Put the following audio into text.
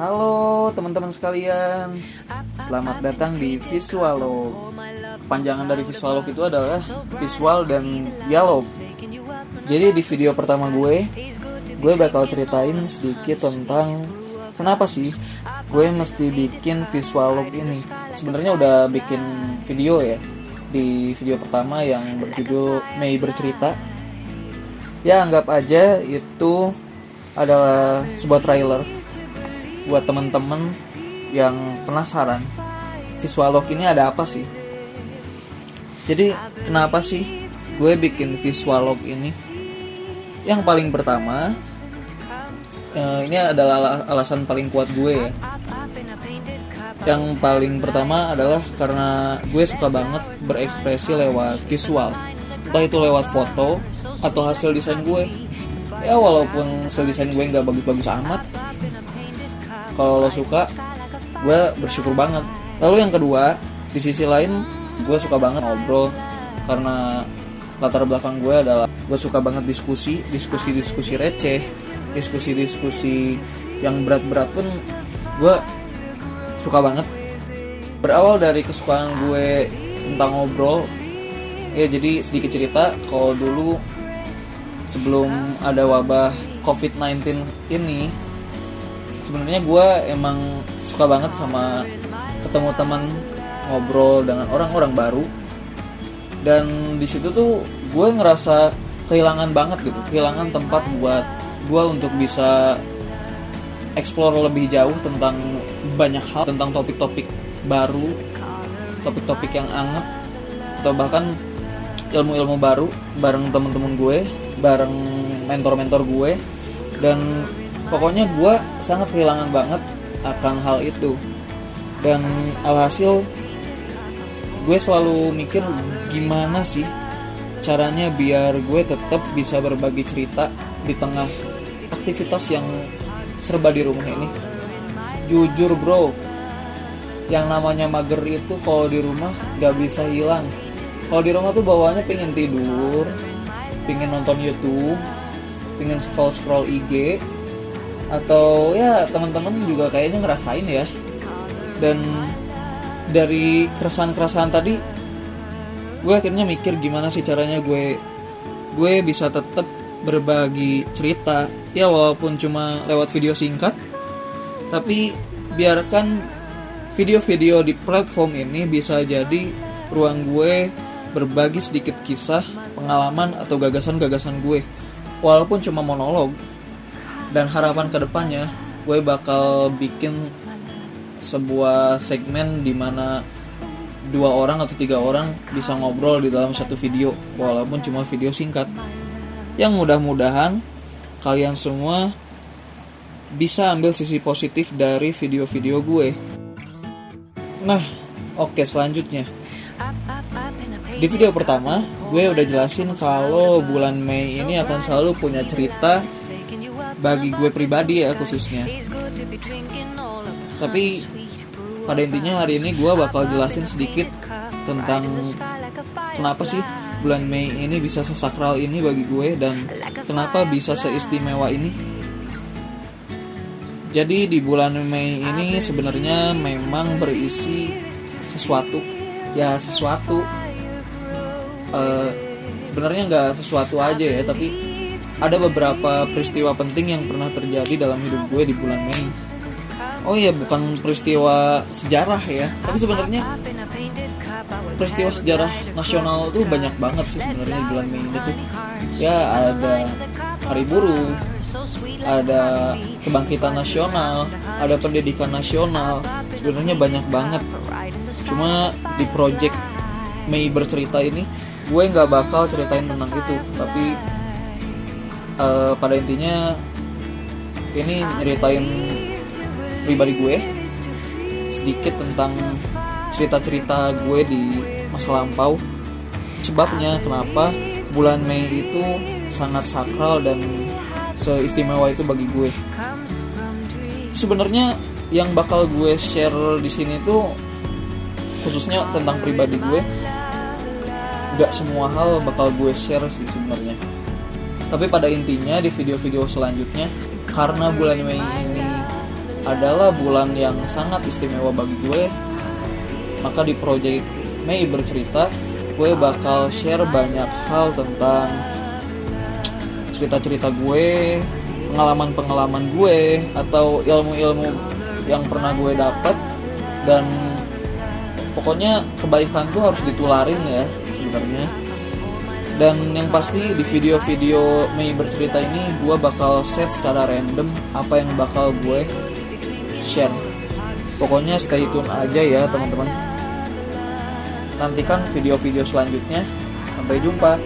Halo teman-teman sekalian, selamat datang di Visualog. Panjangan dari Visualog itu adalah visual dan dialog. Jadi di video pertama gue, gue bakal ceritain sedikit tentang kenapa sih gue mesti bikin Visualog ini. Sebenarnya udah bikin video ya di video pertama yang berjudul Mei bercerita. Ya anggap aja itu adalah sebuah trailer buat temen-temen yang penasaran visualog ini ada apa sih? Jadi kenapa sih gue bikin visualog ini? Yang paling pertama eh, ini adalah alasan paling kuat gue ya. Yang paling pertama adalah karena gue suka banget berekspresi lewat visual. Entah itu lewat foto atau hasil desain gue. Ya walaupun hasil desain gue nggak bagus-bagus amat kalau lo suka gue bersyukur banget. Lalu yang kedua di sisi lain gue suka banget ngobrol. Karena latar belakang gue adalah gue suka banget diskusi diskusi diskusi receh diskusi diskusi yang berat-berat pun gue suka banget. Berawal dari kesukaan gue tentang ngobrol ya jadi sedikit cerita kalau dulu sebelum ada wabah COVID-19 ini sebenarnya gue emang suka banget sama ketemu teman ngobrol dengan orang-orang baru. Dan di situ tuh gue ngerasa kehilangan banget gitu kehilangan tempat buat gue untuk bisa explore lebih jauh tentang banyak hal tentang topik-topik baru topik-topik yang anget atau bahkan ilmu-ilmu baru bareng temen-temen gue bareng mentor-mentor gue. Dan pokoknya gue sangat kehilangan banget akan hal itu. Dan alhasil gue selalu mikir gimana sih caranya biar gue tetap bisa berbagi cerita di tengah aktivitas yang serba di rumah ini. Jujur bro yang namanya mager itu kalau di rumah gak bisa hilang. Kalau di rumah tuh bawaannya pengen tidur pengen nonton YouTube pengen scroll scroll IG atau ya teman-teman juga kayaknya ngerasain ya. Dan dari keresahan-keresahan tadi gue akhirnya mikir gimana sih caranya gue gue bisa tetap berbagi cerita. Ya walaupun cuma lewat video singkat tapi biarkan video-video di platform ini bisa jadi ruang gue berbagi sedikit kisah pengalaman atau gagasan-gagasan gue. Walaupun cuma monolog dan harapan ke depannya gue bakal bikin sebuah segmen di mana dua orang atau tiga orang bisa ngobrol di dalam satu video walaupun cuma video singkat. Yang mudah-mudahan kalian semua bisa ambil sisi positif dari video-video gue. Nah oke selanjutnya. Di video pertama gue udah jelasin kalau bulan Mei ini akan selalu punya cerita bagi gue pribadi ya khususnya. tapi pada intinya hari ini gue bakal jelasin sedikit tentang kenapa sih bulan Mei ini bisa sesakral ini bagi gue dan kenapa bisa seistimewa ini. Jadi di bulan Mei ini sebenarnya memang berisi sesuatu. ya sesuatu uh, sebenarnya nggak sesuatu aja ya tapi ada beberapa peristiwa penting yang pernah terjadi dalam hidup gue di bulan Mei. Oh iya, bukan peristiwa sejarah ya, tapi sebenarnya peristiwa sejarah nasional tuh banyak banget sih sebenarnya di bulan Mei itu. Ya ada Hari Buruh, ada kebangkitan nasional, ada pendidikan nasional. Sebenarnya banyak banget. Cuma di project Mei bercerita ini, gue nggak bakal ceritain tentang itu, tapi uh, pada intinya ini nyeritain pribadi gue sedikit tentang cerita-cerita gue di masa lampau. Sebabnya kenapa bulan Mei itu sangat sakral dan seistimewa itu bagi gue. Sebenarnya yang bakal gue share di sini tuh khususnya tentang pribadi gue. Gak semua hal bakal gue share sih sebenarnya tapi pada intinya di video-video selanjutnya karena bulan Mei ini adalah bulan yang sangat istimewa bagi gue maka di project Mei bercerita gue bakal share banyak hal tentang cerita-cerita gue pengalaman-pengalaman gue atau ilmu-ilmu yang pernah gue dapat dan pokoknya kebaikan tuh harus ditularin ya sebenarnya dan yang pasti di video-video Mei bercerita ini gue bakal set secara random apa yang bakal gue share. Pokoknya stay tune aja ya teman-teman. Nantikan video-video selanjutnya. Sampai jumpa